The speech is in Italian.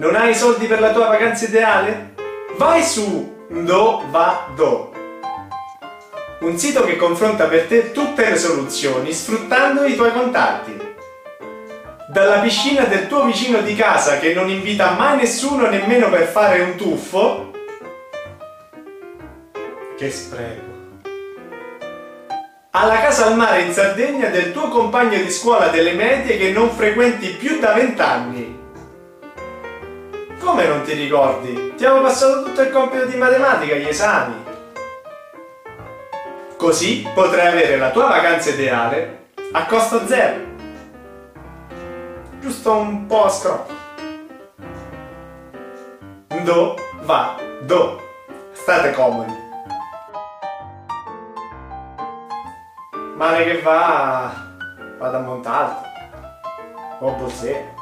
Non hai soldi per la tua vacanza ideale? Vai su Do Va Do, un sito che confronta per te tutte le soluzioni sfruttando i tuoi contatti. Dalla piscina del tuo vicino di casa che non invita mai nessuno nemmeno per fare un tuffo. Che spreco. Alla casa al mare in Sardegna del tuo compagno di scuola delle medie che non frequenti più da vent'anni. Come non ti ricordi? Ti avevo passato tutto il compito di matematica, gli esami. Così potrai avere la tua vacanza ideale a costo zero. Giusto un po' a scrocco. Do, va, do. State comodi. Male che va, vado a Montalto. O Bolsena.